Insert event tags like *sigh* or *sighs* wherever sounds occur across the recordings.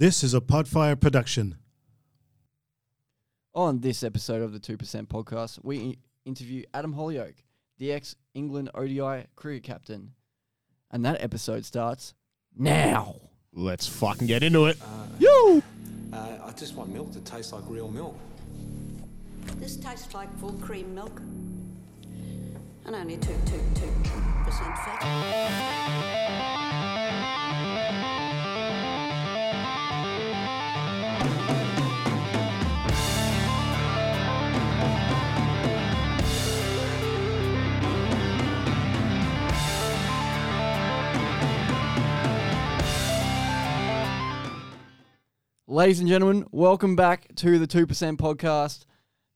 This is a Podfire production. On this episode of the 2% podcast, we interview Adam Hollioake, the ex England ODI cricket captain. And that episode starts now. Let's fucking get into it. Yo! Uh, I just want milk that tastes like real milk. This tastes like full cream milk. And only two, two, two percent fat. Ladies and gentlemen, welcome back to the 2% podcast.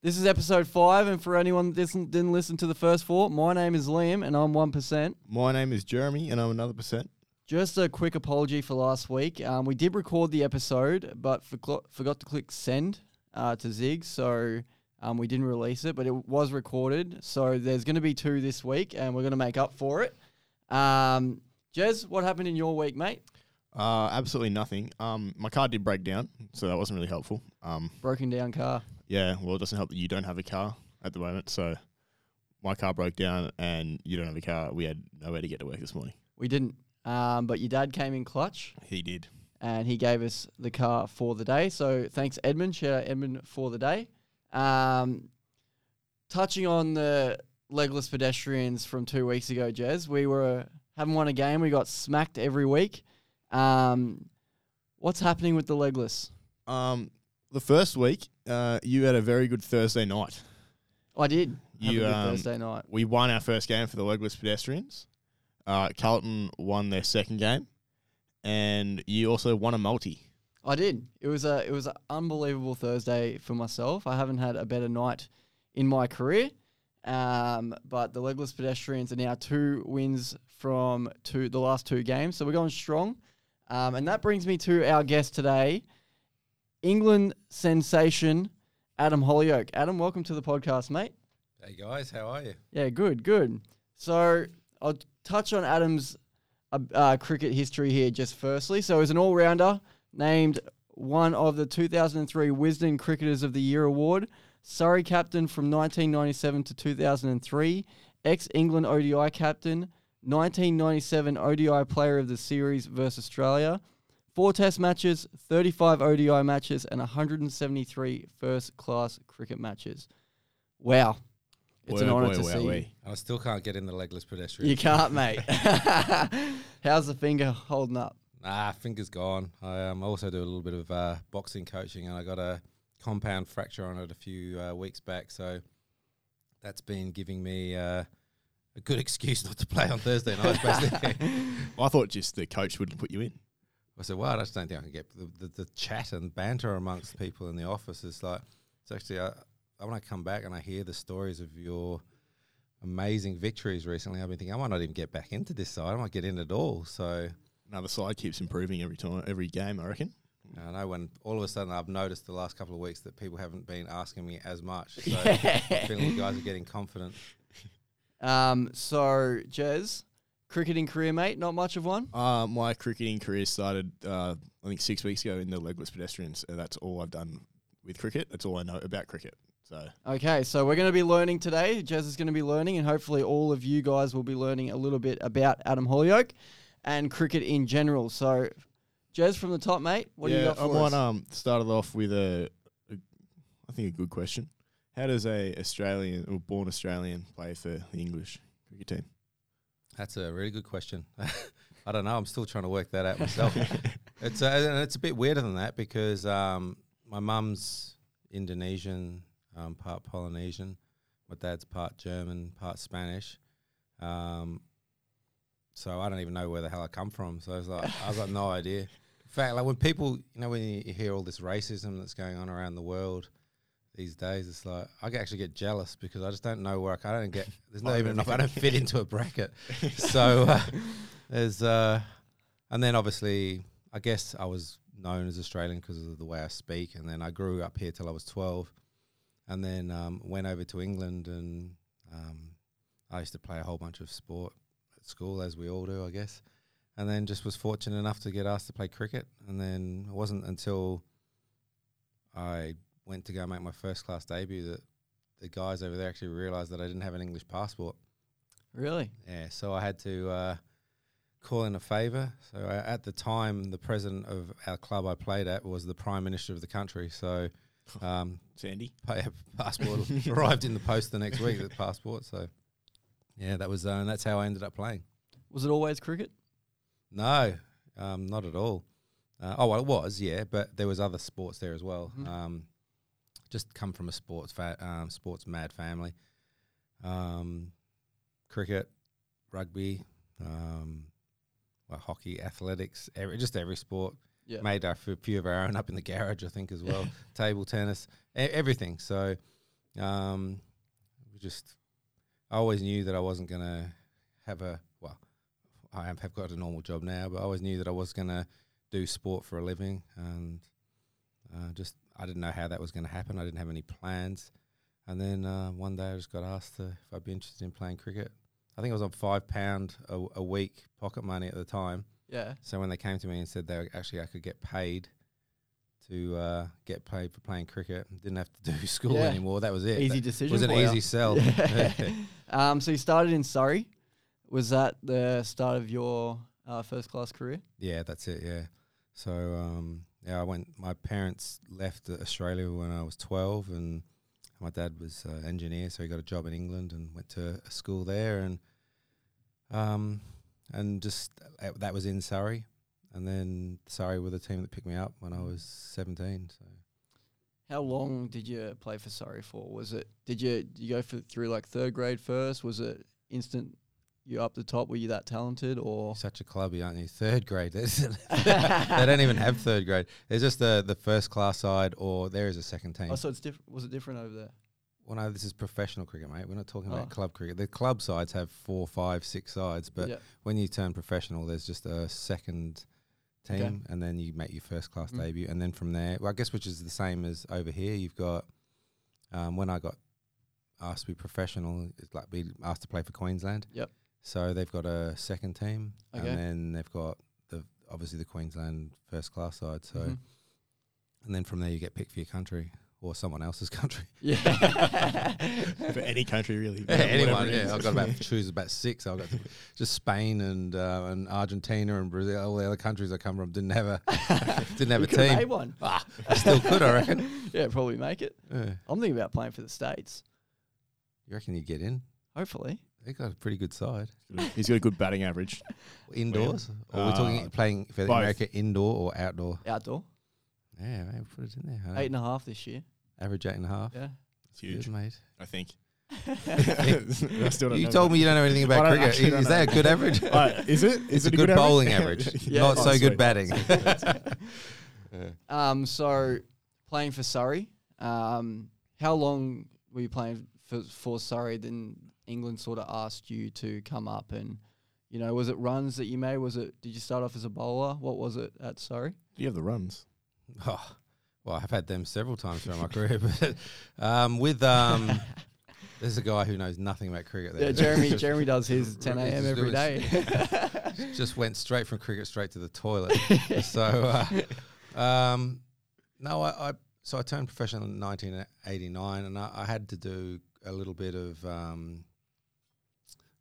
This is episode five, and for anyone that didn't listen to the first four, my name is Liam and I'm 1%. My name is Jeremy, and I'm another percent. Just a quick apology for last week. Um, we did record the episode, but forgot, forgot to click send uh, to Zig, so um, we didn't release it, but it was recorded. So there's going to be two this week, and we're going to make up for it. Um, Jez, what happened in your week, mate? Uh, absolutely nothing. Um, my car did break down, so that wasn't really helpful. Um, Broken down car. yeah, well, it doesn't help that you don't have a car at the moment. So my car broke down, and you don't have a car. We had nowhere to get to work this morning. We didn't, um, but your dad came in clutch. He did. and he gave us the car for the day. So thanks, Edmund. Shout out Edmund for the day. Um, touching on the legless pedestrians from two weeks ago, Jez, we were haven't won a game. We got smacked every week. Um, what's happening with the legless? Um, the first week, uh, you had a very good Thursday night. I did. Have You, a good um, Thursday night. We won our first game for the legless pedestrians. Uh, Carlton won their second game, and you also won a multi. I did. It was a it was an unbelievable Thursday for myself. I haven't had a better night in my career. Um, but the legless pedestrians are now two wins from two the last two games, so we're going strong. Um, and that brings me to our guest today, England sensation Adam Hollioake. Adam, welcome to the podcast, mate. Hey guys, how are you? Yeah, good, good. So I'll touch on Adam's uh, uh, cricket history here just firstly. So as an all-rounder, named one of the 2003 Wisden Cricketers of the Year award, Surrey captain from 1997 to 2003, ex-England ODI captain, 1997 ODI Player of the Series versus Australia, four Test matches, 35 ODI matches, and 173 first-class cricket matches. Wow. It's an honour boy, to wow, see. wee. you. I still can't get in the legless pedestrian. You can't, *laughs* mate. *laughs* How's the finger holding up? Ah, finger's gone. I um, also do a little bit of uh, boxing coaching, and I got a compound fracture on it a few uh, weeks back. So that's been giving me uh, a good excuse not to play on Thursday night. Basically, *laughs* I thought just the coach wouldn't put you in. I said, "Well, I just don't think I can get the, the, the chat and banter amongst people in the office." Is like it's actually. Uh, when I come back and I hear the stories of your amazing victories recently, I've been thinking I might not even get back into this side. I might get in at all. So Another side keeps improving every time, every game. I reckon. I know when all of a sudden I've noticed the last couple of weeks that people haven't been asking me as much. So *laughs* I feel like you guys are getting confident. Um, so, Jez, cricketing career, mate, not much of one. Uh, my cricketing career started, uh, I think, six weeks ago in the legless pedestrians. And that's all I've done with cricket. That's all I know about cricket. So Okay, so we're going to be learning today. Jez is going to be learning, and hopefully, all of you guys will be learning a little bit about Adam Hollioake and cricket in general. So, Jez, from the top, mate, what do you got for I might us? um started off with a, a, I think a good question. How does a Australian or born Australian play for the English cricket team? That's a really good question. *laughs* I don't know. I'm still trying to work that out myself. *laughs* it's uh, and it's a bit weirder than that because um, my mum's Indonesian, um, part Polynesian. My dad's part German, part Spanish. Um, so I don't even know where the hell I come from. So I was like, I've got no idea. In fact, like when people, you know, when you hear all this racism that's going on around the world these days, it's like I actually get jealous because I just don't know where I, I don't get. There's not *laughs* even enough. I don't fit into a bracket. *laughs* so uh, there's, uh, and then obviously, I guess I was known as Australian because of the way I speak, and then I grew up here till I was 12, and then um, went over to England, and um, I used to play a whole bunch of sport at school, as we all do, I guess. and then just was fortunate enough to get asked to play cricket. And then it wasn't until I went to go make my first class debut that the guys over there actually realised that I didn't have an English passport. Really? Yeah, so I had to uh, call in a favour. So I, at the time, the president of our club I played at was the prime minister of the country. So *laughs* um, Sandy. pa- *laughs* passport arrived in the post the next week. The passport. So yeah, that was uh, and that's how I ended up playing. Was it always cricket? No, um, not at all. Uh, oh, well, it was, yeah, but there was other sports there as well. Mhm. Um, just come from a sports fa- um, sports mad family. Um, cricket, rugby, um, well, hockey, athletics, every, just every sport. Yeah. Made a few of our own up in the garage, I think, as well. *laughs* Table tennis, e- everything. So, um, we just, I always knew that I wasn't going to have a, well, I have have got a normal job now, but I always knew that I was going to do sport for a living. And uh, just, I didn't know how that was going to happen. I didn't have any plans. And then uh, one day I just got asked to, if I'd be interested in playing cricket. I think I was on five pound a, a week pocket money at the time. Yeah. So when they came to me and said they were- actually I could get paid to uh, get paid for playing cricket, didn't have to do *laughs* school Yeah. anymore. That was it. Easy That decision. was an easy sell. *laughs* Yeah. *laughs* um, so you started in Surrey. Was that the start of your uh, first class career? Yeah, that's it. Yeah. So um, yeah, I went. My parents left uh, Australia when I was twelve, and my dad was an engineer, so he got a job in England and went to a school there, and um, and just uh, that was in Surrey, and then Surrey were the team that picked me up when I was seventeen. So How long did you play for Surrey for? Was it did you did you go for, through like third grade first? Was it instant? You up the top? Were you that talented or? Such a clubby, aren't you? Third grade. *laughs* They don't even have third grade. There's just the the first class side, or there is a second team. Oh, so it's different. Was it different over there? Well, no, this is professional cricket, mate. We're not talking Oh. about club cricket. The club sides have four, five, six sides, but yeah. when you turn professional, there's just a second team, Okay. and then you make your first class Mm. debut, and then from there, well, I guess which is the same as over here. You've got um, when I got asked to be professional, it's like being asked to play for Queensland. Yep. So they've got a second team, Okay. and then they've got the obviously the Queensland first class side. So, Mhm. and then from there you get picked for your country or someone else's country. *laughs* Yeah. *laughs* For any country, really. Yeah, anyone, Whatever it is. yeah. I've got about *laughs* choose about six. I've got just Spain and uh, and Argentina and Brazil. All the other countries I come from didn't have a didn't have You a team. made one. Ah, I still could, I reckon. Yeah, probably make it. Yeah. I'm thinking about playing for the states. You reckon you'd get in? Hopefully. They got a pretty good side. He's got a good batting average. Indoors? or are we talking Uh, playing for both. America indoor or outdoor? Outdoor. Yeah, mate, put it in there. huh? Eight and a half this year. Average eight and a half. Yeah. It's huge, Good, mate. I think. *laughs* *laughs* I still don't You know told that. me you don't know anything I about don't cricket. actually Is, don't is that a know. good average? *laughs* Uh, is it? Is it's a it good bowling average, Yeah. not Oh, so good sweet. batting. Um, so playing for Surrey, um, how long were you playing for, for Surrey? Then England sort of asked you to come up and, you know, was it runs that you made? Was it, did you start off as a bowler? What was it at Surrey? You have the runs. *laughs* Oh, well, I've had them several times throughout my *laughs* career, but um, with um, there's a guy who knows nothing about cricket. There. Yeah, Jeremy, *laughs* Jeremy does his 10 a.m. just every doing day. just went straight from cricket straight to the toilet. so, uh, um, no, I, I so I turned professional in 1989, and I, I had to do a little bit of um,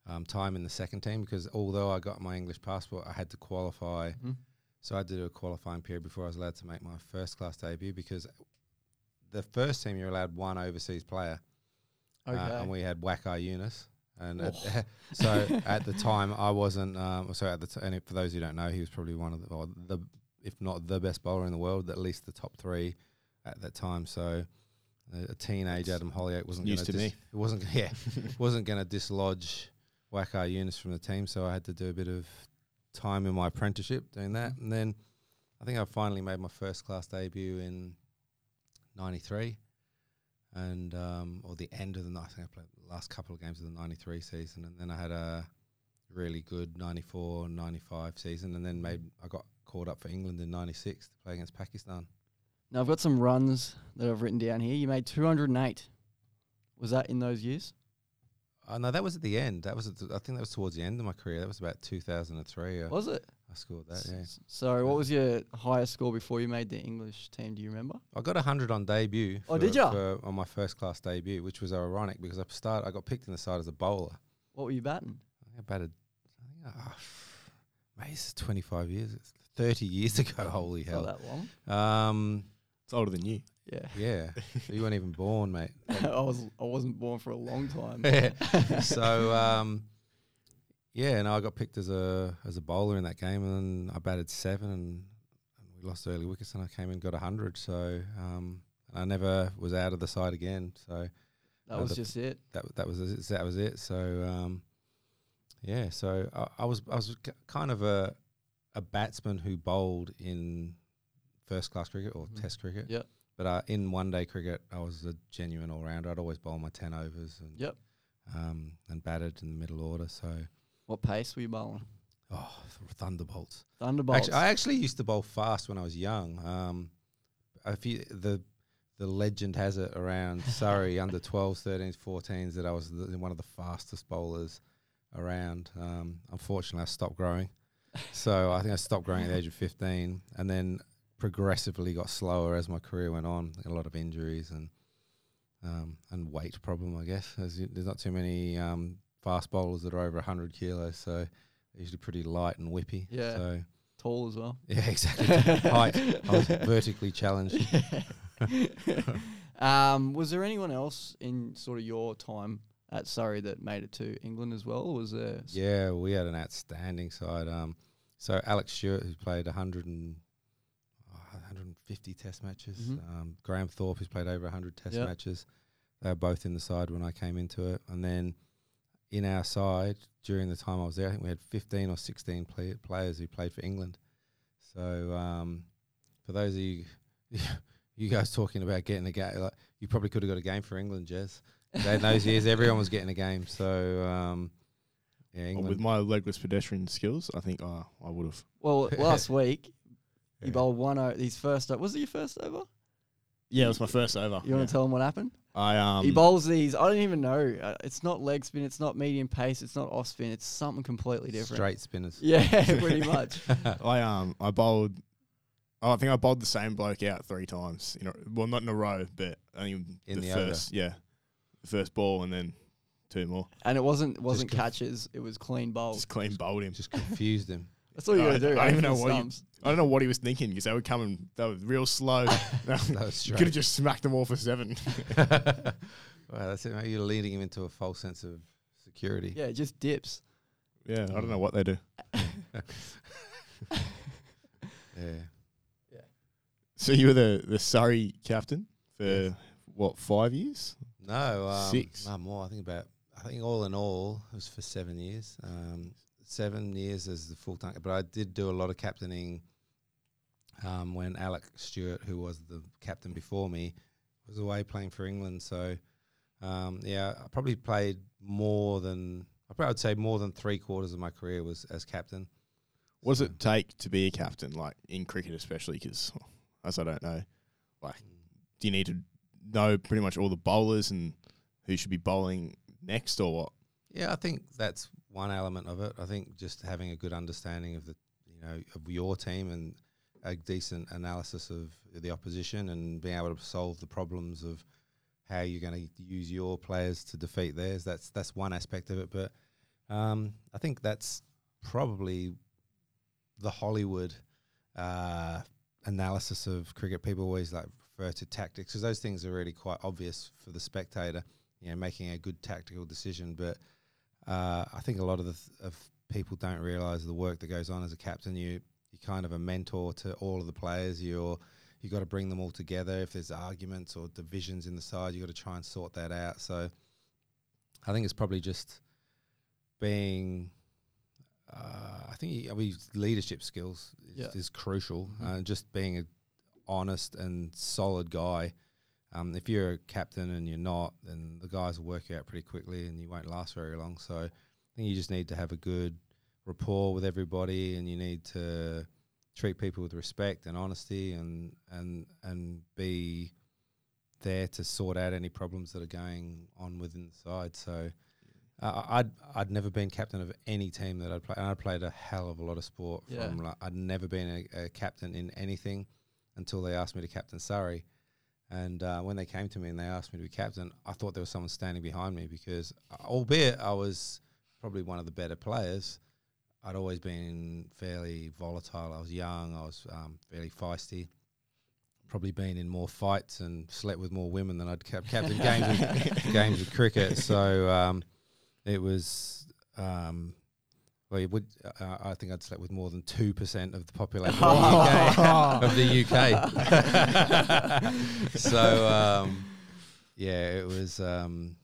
um, time in the second team because although I got my English passport, I had to qualify. Mhm. So I had to do a qualifying period before I was allowed to make my first class debut because the first team you're allowed one overseas player. Okay. Uh, and we had Waqar Younis. And at- Oh. *laughs* so *laughs* at the time, I wasn't. Um, so at the t- and for those who don't know, he was probably one of the, or the, if not the best bowler in the world, at least the top three at that time. So uh, a teenage Adam Hollioake wasn't gonna to dis- me. It *laughs* wasn't. Yeah, wasn't going to dislodge Waqar Younis from the team. So I had to do a bit of time in my apprenticeship doing that, and then I think I finally made my first class debut in '93 and um, or the end of the night. I think I played the last couple of games of the '93 season, and then I had a really good '94, '95 season, and then made I got called up for England in '96 to play against Pakistan. now, I've got some runs that I've written down here. You made 208. Was that in those years? Uh, no, that was at the end. That was at the, I think that was towards the end of my career. That was about 2003. Was it? I scored that. Yeah, S- So, what was your highest score before you made the English team? Do you remember? I got hundred on debut. Oh, did you? for- on my first class debut, which was ironic because I started. I got picked in the side as a bowler. What were you batting? I think I batted. I think, oh, *sighs* mate, this is twenty five years. It's thirty years *laughs* ago. Holy Not hell! that long. Um, It's older than you. Yeah. yeah, you weren't even born, mate. *laughs* I was I wasn't born for a long time. *laughs* so um, yeah, and I got picked as a as a bowler in that game, and then I batted seven, and, and we lost early wickets, and I came in and got hundred. So um, I never was out of the side again. So that was just it. that that was it, that was it. So um, yeah, so I, I was I was kind of a a batsman who bowled in first class cricket or Mhm. Test cricket. Yep. But uh, in one day cricket, I was a genuine all rounder. I'd always bowl my ten overs and Yep. um, and batted in the middle order. So What pace were you bowling? oh, thunderbolts. Thunderbolts. Actually, I actually used to bowl fast when I was young. Um, if you, the the legend has it around *laughs* Surrey under 12s, 13s, 14s that I was the, one of the fastest bowlers around. Um, unfortunately, I stopped growing, *laughs* so I think I stopped growing at the age of 15, and then progressively got slower as my career went on. A lot of injuries and um, and weight problem, I guess. There's, there's not too many um, fast bowlers that are over 100 kilos, so they're usually pretty light and whippy. Yeah. So Tall as well. *laughs* yeah, exactly. Height. I was *laughs* vertically challenged. *laughs* um, was there anyone else in sort of your time at Surrey that made it to England as well? Was there? Yeah, we had an outstanding side. Um, so Alec Stewart, who played 100 and, 150 Test matches. Mhm. Um, Graham Thorpe, who's played over 100 Test Yep. matches. They were both in the side when I came into it. And then in our side, during the time I was there, I think we had 15 or 16 play- players who played for England. So um, for those of you, *laughs* you guys talking about getting a game, like, you probably could have got a game for England, Jez. In those years, everyone was getting a game. So um, yeah, Well, with my legless pedestrian skills, I think uh, I would have. Well, last *laughs* week he Yeah. bowled one o- his first. o- Was it your first over? Yeah, it was my first over. You want to tell him what happened? I um. he bowls these. I don't even know. Uh, it's not leg spin. It's not medium pace. It's not off spin. It's something completely different. Straight spinners. Yeah, *laughs* pretty *laughs* much. I um I bowled. Oh, I think I bowled the same bloke out three times. You know, well, not in a row, but I think In the, the over. first, yeah, the first ball and then two more. And it wasn't wasn't conf- catches. It was clean bowls. Just clean bowled him. Just confused him. That's all you I- gotta do. I aim even know what you- I don't know what he was thinking because they were coming. They were real slow. *laughs* That you could have just smacked them all for seven. *laughs* *laughs* well, that's it. mate. You're leading him into a false sense of security. Yeah, it just dips. yeah, I don't know what they do. Yeah. So you were the the Surrey captain for Yes. what five years? No, um, Six. No more. I think about. I think all in all, it was for seven years. Um, seven years as the full time. But I did do a lot of captaining. Um, when Alec Stewart, who was the captain before me, was away playing for England. So, um, yeah, I probably played more than I probably would say more than three quarters of my career was as captain. What does it take to be a captain, like in cricket, especially? Because as I don't know, like, do you need to know pretty much all the bowlers and who should be bowling next, or what? Yeah, I think that's one element of it. I think just having a good understanding of the, you know, of your team and a decent analysis of the opposition and being able to solve the problems of how you're going to use your players to defeat theirs. That's that's one aspect of it, but um, I think that's probably the Hollywood uh, analysis of cricket. People always like refer to tactics because those things are really quite obvious for the spectator. You know, making a good tactical decision, but uh, I think a lot of the th- of people don't realise the work that goes on as a captain. You you're kind of a mentor to all of the players. You're you got to bring them all together. If there's arguments or divisions in the side, you got to try and sort that out. So I think it's probably just being. Uh, I think I mean, leadership skills is, Yeah. is crucial. Mhm. Uh, just being a honest and solid guy. Um, if you're a captain and you're not, then the guys will work you out pretty quickly, and you won't last very long. So I think you just need to have a good rapport with everybody, and you need to treat people with respect and honesty, and and and be there to sort out any problems that are going on within the side. So Uh, I'd I'd never been captain of any team that I'd played. And I played a hell of a lot of sport. Yeah. From like, I'd never been a, a captain in anything until they asked me to captain Surrey. And uh, when they came to me and they asked me to be captain, I thought there was someone standing behind me because, uh, albeit I was probably one of the better players, I'd always been fairly volatile. I was young. I was um, fairly feisty. Probably been in more fights and slept with more women than I'd cap- captain *laughs* games of, games of cricket. So um, it was. Um, well, you would. Uh, I think I'd slept with more than two percent of the population *laughs* of the UK. *laughs* Of the UK. *laughs* so um, yeah, it was. Um,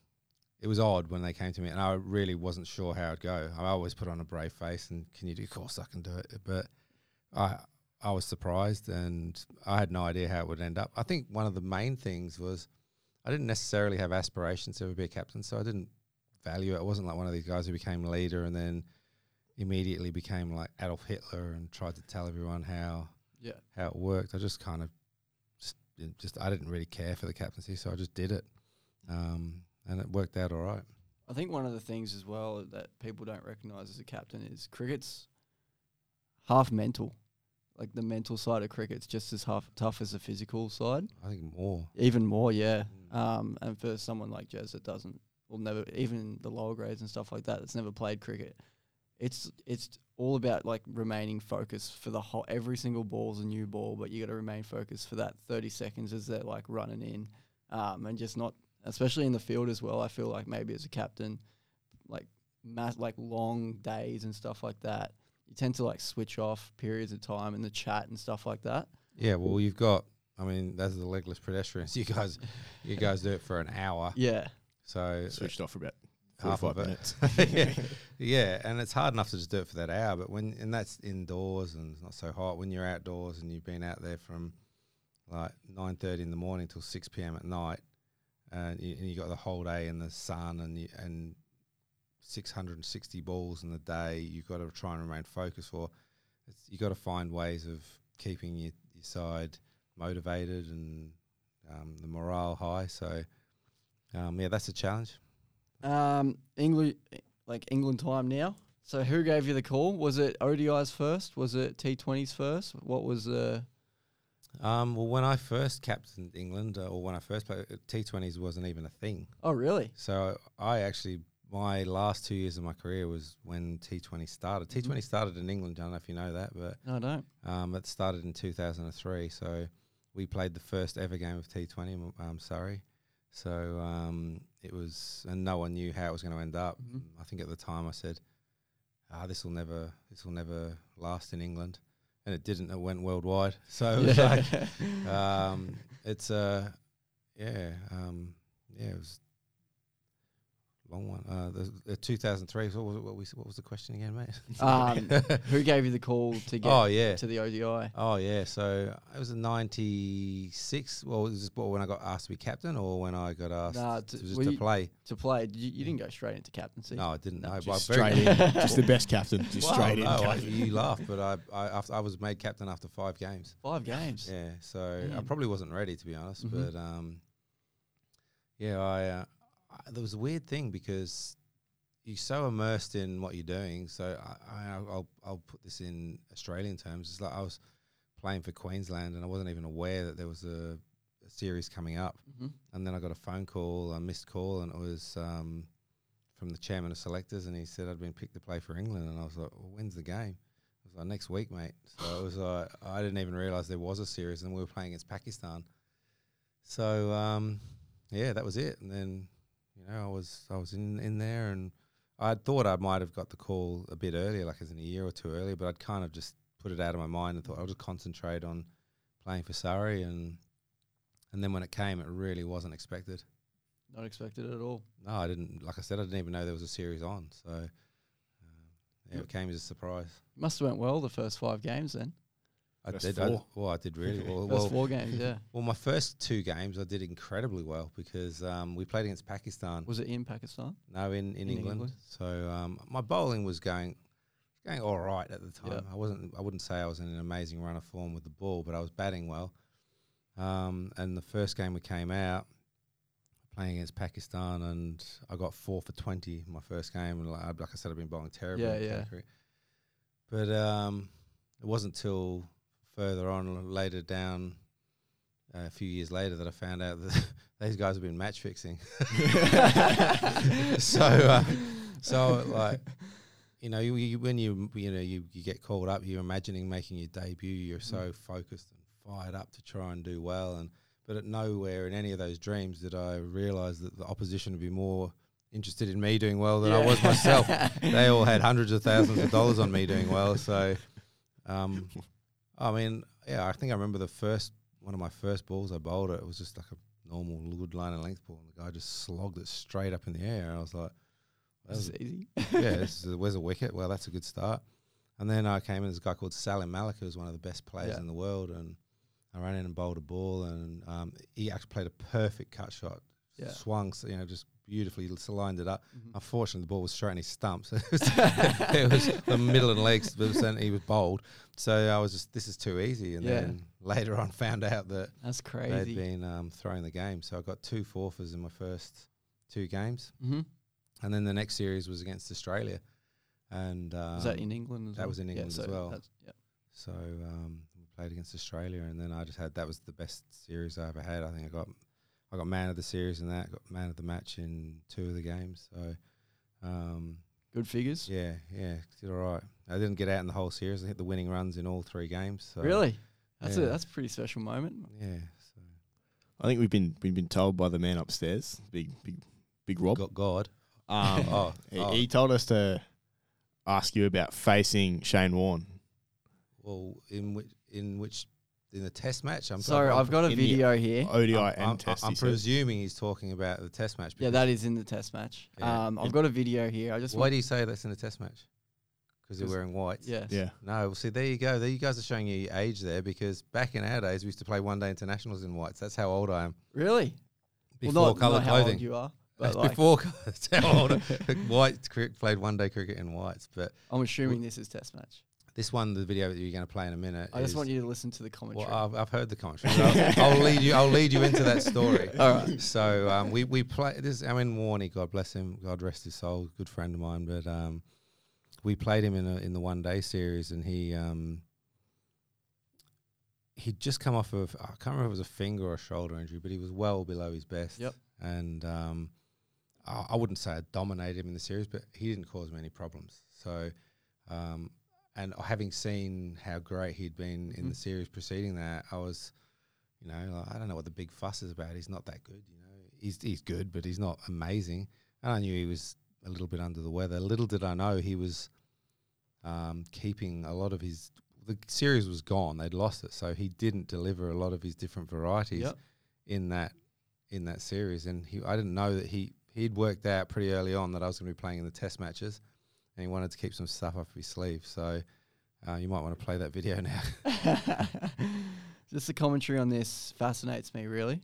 it was odd when they came to me, and I really wasn't sure how it'd go. I always put on a brave face, and can you do? Of course, I can do it. But I I was surprised, and I had no idea how it would end up. I think one of the main things was I didn't necessarily have aspirations to ever be a captain, so I didn't value it. I wasn't like one of these guys who became leader and then immediately became like Adolf Hitler and tried to tell everyone how Yeah. how it worked. I just kind of just, just I didn't really care for the captaincy, so I just did it, um, and it worked out all right. I think one of the things as well that people don't recognise as a captain is cricket's half mental. Like the mental side of cricket's just as half tough as the physical side. I think more. Even more, yeah. Mm. Um, and for someone like Jez that doesn't, will never, even the lower grades and stuff like that, that's never played cricket, it's it's all about like remaining focused for the whole. Every single ball's a new ball, but you got to remain focused for that thirty seconds as they're like running in, um, and just not, especially in the field as well. I feel like maybe as a captain, like mass, like long days and stuff like that, you tend to like switch off periods of time in the chat and stuff like that. Yeah, well, you've got. I mean, those are the legless pedestrians. *laughs* You guys, you guys do it for an hour. Yeah, So Switched off for about half 45 of it. minutes. *laughs* *laughs* yeah. *laughs* yeah, and it's hard enough to just do it for that hour. But when and that's indoors and it's not so hot. When you're outdoors and you've been out there from like nine thirty in the morning till six p.m. at night, and you, and you got the whole day in the sun and you, and six hundred and sixty balls in the day, you've got to try and remain focused for. It's, you got to find ways of keeping your, your side motivated and um, the morale high. So, um, yeah, that's a challenge. Um, England, like England time now. So who gave you the call? Was it ODIs first? Was it T20s first? What was the? Um, well, when I first captained England, uh, or when I first played, T Twenties wasn't even a thing. Oh, really? So I actually, my last two years of my career was when T Twenty started. T Twenty started in England. I don't know if you know that, but No, I don't. um, it started in two thousand and three. So we played the first ever game of T Twenty. Um, Surrey. So um, it was, and no one knew how it was going to end up. Mhm. I think at the time I said, "Ah, this will never, this will never last in England," and it didn't. It went worldwide. *laughs* So it was like *laughs* um, it's uh, yeah, um, yeah, it was a long one. Uh, the, the 2003. What was, it, what, we, what was the question again, mate? *laughs* um, who gave you the call to get oh yeah, to the ODI? oh yeah. So it was a 96. Well, was this when I got asked to be captain, or when I got asked Nah, to, t- just to play? To play, you, you didn't go straight into captaincy. No, I didn't. No, know. Just I straight in. Just the best captain. Just Well, straight in. I, you laugh, but I, I, after, I was made captain after five games. Five games. Yeah, so I probably wasn't ready to be honest, Mhm. but um, yeah, I, uh, I there was a weird thing because you're so immersed in what you're doing. So I, I I'll I'll put this in Australian terms. It's like I was playing for Queensland and I wasn't even aware that there was a, a series coming up, hmm and then I got a phone call, a missed call, and it was um, from the chairman of selectors, and he said I'd been picked to play for England, and I was like, well, when's the game? I was like, next week, mate. So it was like, I didn't even realise there was a series, and we were playing against Pakistan. So um, yeah, that was it. And then you know, I was I was in in there, and I thought I might have got the call a bit earlier, like as in a year or two earlier, but I'd kind of just put it out of my mind and thought I'll just concentrate on playing for Surrey, and and then when it came, it really wasn't expected. Not expected at all. No, I didn't. Like I said, I didn't even know there was a series on. So um, yeah, it came as a surprise. Must have went well the first five games then. I did. I, well, I did really well. Well, four games, yeah. well, my first two games I did incredibly well because um, we played against Pakistan. Was it in Pakistan? No, in, in, In England. England. So um, my bowling was going going all right at the time. Yeah. I wasn't. I wouldn't say I was in an amazing run of form with the ball, but I was batting well. Um, and the first game we came out playing against Pakistan, and I got four for twenty my first game, and like, like I said, I've been bowling terribly. Yeah, yeah. But um, it wasn't till further on, later down, uh, a few years later, that I found out that *laughs* these guys have been match fixing. *laughs* so, uh, so like, you know, you, you, when you you know you, you get called up, you're imagining making your debut. You're so focused and fired up to try and do well, and but at nowhere in any of those dreams did I realise that the opposition would be more interested in me doing well than I was myself. *laughs* they all had hundreds of thousands of dollars on me doing well. So, um, I mean, yeah, I think I remember the first one of my first balls I bowled it. It was just like a normal good line and length ball, and the guy just slogged it straight up in the air. And I was like, that This was is easy. yeah, *laughs* this is, where's a wicket? Well, that's a good start. And then I came in, there's a guy called Salim Malik, who was one of the best players Yeah. in the world. And I ran in and bowled a ball, and um, he actually played a perfect cut shot. Yeah. Swung, you know, just beautifully lined it up. Mhm. Unfortunately, the ball was straight in his stumps. *laughs* it, was, *laughs* it was the middle and legs, but then he was bowled. So I was just, this is too easy. And Yeah. then later on, found out that That's crazy. They'd been um, throwing the game. So I got two forfers in my first two games. Mm-hmm. And then the next series was against Australia. And um, was that in England as that well? was in England yeah, as well. Yeah. so um, we played against Australia, and then I just had that was the best series I ever had. I think I got I got man of the series in that, got man of the match in two of the games. So um, Good figures. yeah, yeah, did all right. I didn't get out in the whole series. I hit the winning runs in all three games. So really? That's a that's a pretty special moment. Yeah. So I think we've been we've been told by the man upstairs, big big big Rob. got God. Um, *laughs* Oh, he, oh. he told us to ask you about facing Shane Warne. Well, in which in which in the test match, I'm So I've got a video here. ODI I'm, and I'm- Test. I'm he said. presuming he's talking about the test match. Yeah, that is in the test match. Yeah. Um, I've got a video here. I just Why do you say that's in the test match? Because you're 'Cause- wearing white. yes. yeah. No, well, see, there you go. There you guys are showing your age there because back in our days, we used to play one day internationals in whites. That's how old I am. Really? Before well, not, colour not how old clothing. you are, That's *laughs* but like, before colour. *laughs* How old. *laughs* White cricket played one day cricket in whites, but I'm assuming this is test match. This one, the video that you're going to play in a minute. I just want you to listen to the commentary. Well, I've, I've heard the commentary. I'll, I'll lead you. I'll lead you into that story. *laughs* All right. So um, we we play this. I mean, Warney, God bless him, God rest his soul, good friend of mine. But um, we played him in a, in the one day series, and he um, he'd just come off of I can't remember if it was a finger or a shoulder injury, but he was well below his best. Yep. And um, I, I wouldn't say I dominated him in the series, but he didn't cause me any problems. So. Um, and having seen how great he'd been in Mhm. the series preceding that, I was, you know, like, I don't know what the big fuss is about. He's not that good, you know. He's he's good, but he's not amazing. And I knew he was a little bit under the weather. Little did I know he was um, keeping a lot of his. The series was gone; they'd lost it, so he didn't deliver a lot of his different varieties Yep. in that in that series. And he, I didn't know that he he'd worked out pretty early on that I was going to be playing in the test matches, and he wanted to keep some stuff up his sleeve. So uh, you might want to play that video now. *laughs* *laughs* Just the commentary on this fascinates me, really.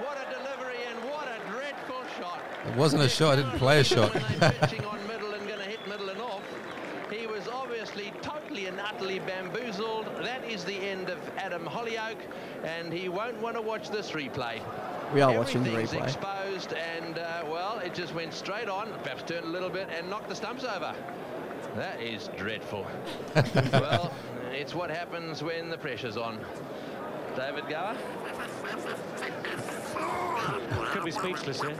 What a delivery and what a dreadful shot. It wasn't a shot; I didn't play a shot. When they're pitching on middle and going to hit middle and off. He was obviously totally and utterly bamboozled. That is the end of Adam Hollioake, and he won't want to watch this replay. We are watching the Everything's replay. exposed, and uh, well, it just went straight on, perhaps turned a little bit, and knocked the stumps over. That is dreadful. *laughs* well, it's what happens when the pressure's on. David Gower? Could be speechless here.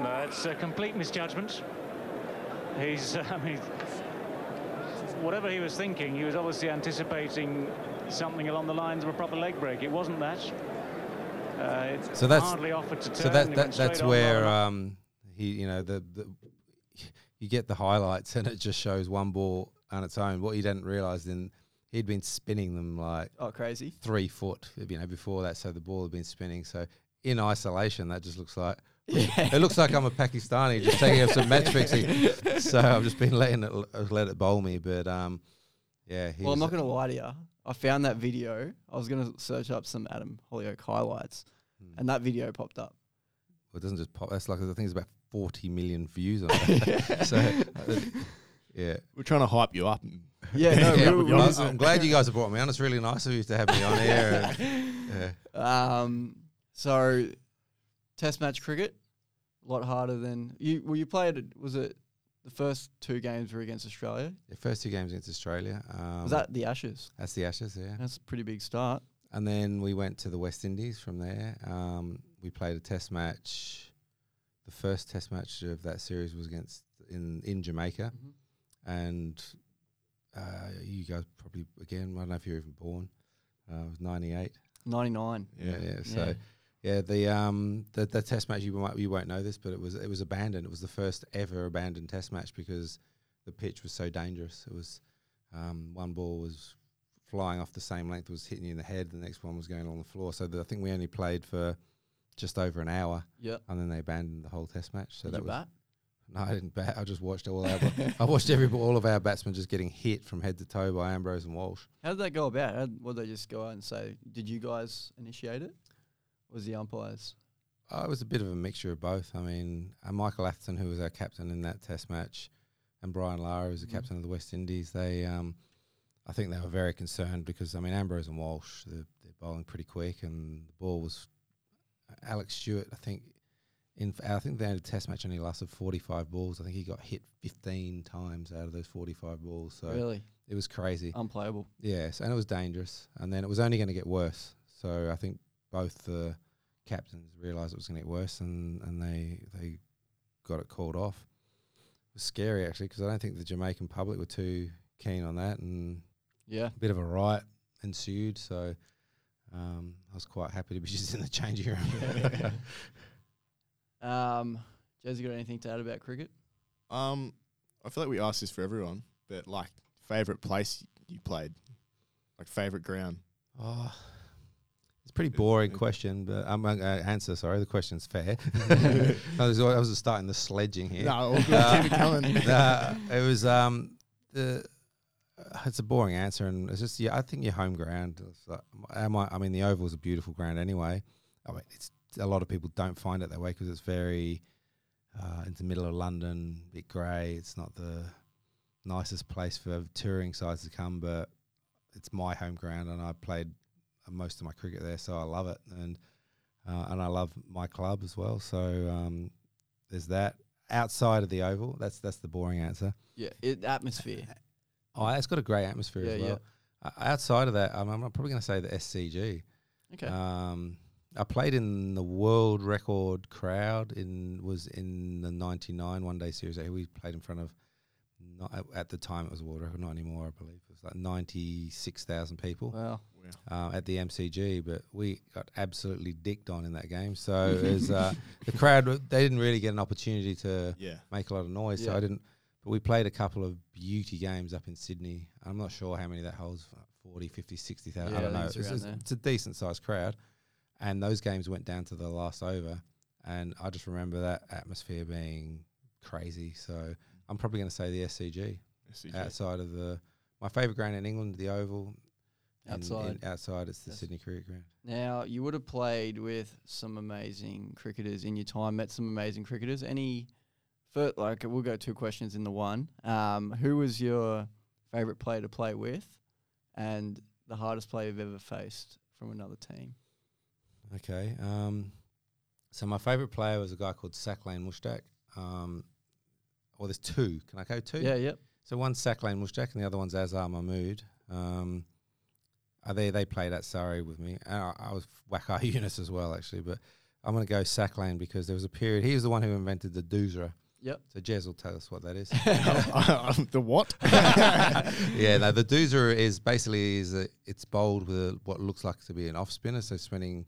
No, it's a complete misjudgment. He's, *laughs* I mean, whatever he was thinking, he was obviously anticipating something along the lines of a proper leg break. It wasn't that. Uh, it So that's- hardly offered to turn. so that, that that's where um, he, you know, the, the you get the highlights *laughs* and it just shows one ball on its own. What you didn't realise then he'd been spinning them like Oh, crazy. three foot, you know, before that. So the ball had been spinning. So in isolation, that just looks like *laughs* Yeah. it looks like I'm a Pakistani just taking up some match *laughs* fixing. So I've just been letting it let it bowl me. But um, yeah. he Well, I'm not going to lie to you. I found that video. I was going to search up some Adam Hollioake highlights, Hmm. and that video popped up. Well, it doesn't just pop. That's like I think it's about 40 million views on *laughs* it. *laughs* so uh, *laughs* yeah. We're trying to hype you up. Yeah, no, Yeah, we- we- well, I'm glad you guys have brought me on. It's really nice of you to have me on here. and, yeah. Um, so test match cricket, a lot harder than you. Well, you played. It, was it the first two games were against Australia? The first two games against Australia. Um, Was that the Ashes? That's the Ashes, yeah. That's a pretty big start. And then we went to the West Indies from there. Um, we played a test match. The first test match of that series was against in in Jamaica, and uh, you guys probably again. I don't know if you were even born. Uh, it was ninety eight. Ninety nine. Yeah, yeah. So yeah, the um the, the test match you might you won't know this, but it was it was abandoned. It was the first ever abandoned test match because the pitch was so dangerous. It was um, one ball was flying off the same length, was hitting you in the head. The next one was going on the floor. So the, I think we only played for just over an hour. Yep. And then they abandoned the whole test match. So Did that you was bat? no, I didn't bat. I just watched all our *laughs* I watched every all of our batsmen just getting hit from head to toe by Ambrose and Walsh. How did that go about? How, would they just go out and say, "Did you guys initiate it?" Was the umpires? Oh, it was a bit of a mixture of both. I mean, uh, Michael Atherton, who was our captain in that Test match, and Brian Lara, who's the Mhm. captain of the West Indies, they, um, I think they were very concerned because I mean Ambrose and Walsh, they're, they're bowling pretty quick, and the ball was Alec Stewart. I think in I think the Test match only lasted forty five balls. I think he got hit fifteen times out of those forty five balls. So really it was crazy. unplayable. Yes, and it was dangerous. And then it was only going to get worse. So I think both the captains realised it was going to get worse, and, and they they got it called off. It was scary actually because I don't think the Jamaican public were too keen on that, and Yeah. a bit of a riot ensued. So um, I was quite happy to be *laughs* just in the changing room. *laughs* Um, Jez, you got anything to add about cricket? Um, I feel like we asked this for everyone, but like favorite place you played, like favorite ground. Oh, it's a pretty boring question, but I'm going to answer. Sorry, the question's fair. *laughs* I was, I was starting the sledging here. No, all good. Keep it *laughs* it was um the. uh, It's a boring answer, and it's just yeah. I think your home ground. Like, am I? I mean, the Oval is a beautiful ground anyway. I mean, it's a lot of people don't find it that way because it's very uh, in the middle of London, a bit grey. It's not the nicest place for touring sides to come, but it's my home ground, and I played uh, most of my cricket there, so I love it, and uh, and I love my club as well. So um, there's that. Outside of the Oval, that's that's the boring answer. Yeah, it, atmosphere. *laughs* Oh, it's got a great atmosphere as Yeah, well. Uh, outside of that, I'm, I'm probably going to say the SCG. Okay. Um, I played in the world record crowd in was in the '99 one day series. We played in front of not, at the time it was a world record, not anymore. I believe it was like 96,000 people wow. uh, at the MCG, but we got absolutely dicked on in that game. So *laughs* it was, uh, the crowd they didn't really get an opportunity to Yeah. make a lot of noise. So I didn't. But we played a couple of beauty games up in Sydney. I'm not sure how many that holds 40, 50, 60,000. Yeah, I don't know. It's, it's around it's, there. it's a decent sized crowd. And those games went down to the last over. And I just remember that atmosphere being crazy. So I'm probably going to say the SCG SCG. outside of the. My favourite ground in England, the Oval. In- in- Outside. outside, it's the Yes. Sydney Cricket Ground. Now you would have played with some amazing cricketers in your time. Met some amazing cricketers. Any, fir- like we'll go two questions in the one. Um, who was your favorite player to play with, and the hardest player you've ever faced from another team? Okay. Um, so my favourite player was a guy called Saqlain Mushtaq. Um, well, there's two. Can I go two? Yeah. Yep. So one's Saqlain Mushtaq and the other one's Azhar Mahmood. Um, uh, they they played at Surrey with me. And I, I was Waqar *laughs* Younis as well, actually. But I'm going to go Saqlain because there was a period. He was the one who invented the doosra. Yep. So Jez will tell us what that is. *laughs* *laughs* the what? yeah, no, the doosra is basically is a, it's bowled with a, what looks like to be an off spinner, so spinning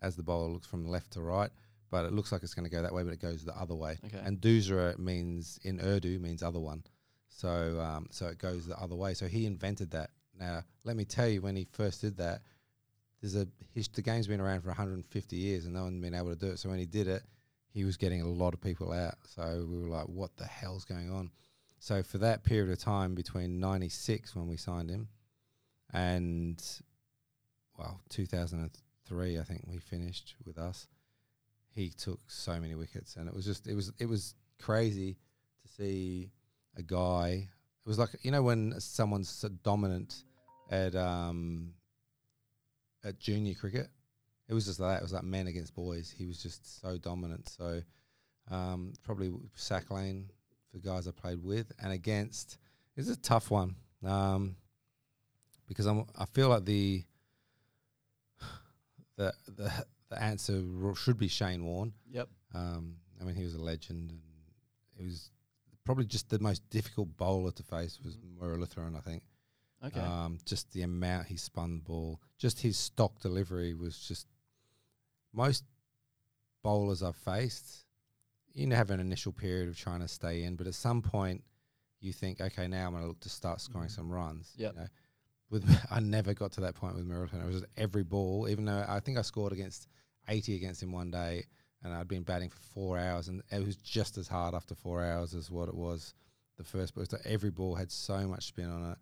as the bowler looks from left to right, but it looks like it's going to go that way, but it goes the other way. Okay. And doosra means in Urdu means other one, so um, so it goes the other way. So he invented that. Now, let me tell you, when he first did that, there's a his, the game's been around for 150 years, and no one's been able to do it. So when he did it, he was getting a lot of people out. So we were like, what the hell's going on? So for that period of time between 96 when we signed him and well 2003 I think we finished with us he took so many wickets and it was just it was it was crazy to see a guy it was like you know when someone's so dominant at um at junior cricket. It was just like that. It was like men against boys. He was just so dominant. So um, probably Saqlain for guys I played with and against. It's a tough one um, because I'm. I feel like the *sighs* the the the answer should be Shane Warne. Yep. Um, I mean, he was a legend, and it was probably just the most difficult bowler to face was Muralitharan, I think. Okay. Um, just the amount he spun the ball, just his stock delivery was just most bowlers I've faced. You know, have an initial period of trying to stay in, but at some point, you think, okay, now I'm going to look to start scoring some runs. Yep. You know? With *laughs* I never got to that point with Muralitharan. It was every ball, even though I think I scored against 80 against him one day, and I'd been batting for four hours, and it was just as hard after four hours as what it was the first. But every ball had so much spin on it.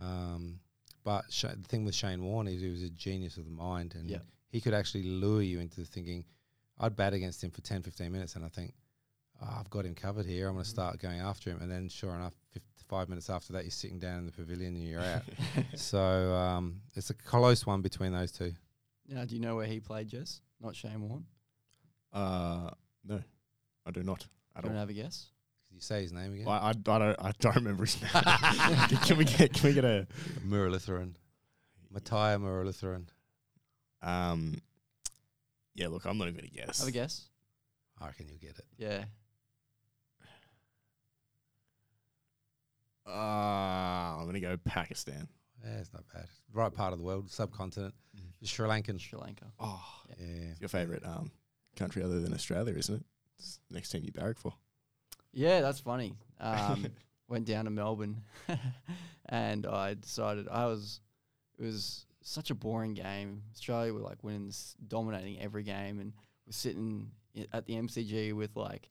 Um, but Sh- the thing with Shane Warne is he was a genius of the mind, and Yep. he could actually lure you into thinking, I'd bat against him for 10, 15 minutes, and I think, oh, I've got him covered here. I'm going to start going after him, and then sure enough, five minutes after that, you're sitting down in the pavilion and you're out. *laughs* so um, it's a close one between those two. now, do you know where he played, Jess? Not Shane Warne. Uh, no, I do not I Do you all. have a guess? Could you say his name again? I, I, I don't I don't remember his name. can, *laughs* *laughs* can we get can we get a Muralitharan. Muttiah Muralitharan. um? Yeah, look, I'm not even gonna guess. Have a guess. I reckon you'll get it. Yeah. Uh, I'm gonna go Pakistan. Yeah, it's not bad. Right part of the world, subcontinent. Mm. Sri Lankan. Sri Lanka. Oh, Yeah. it's your favorite um country other than Australia, isn't it? It's the next team you barrack for. Yeah, that's funny. *laughs* Um, went down to Melbourne, *laughs* and I decided I was. It was such a boring game. Australia were like winning, dominating every game, and we're sitting at the MCG with like.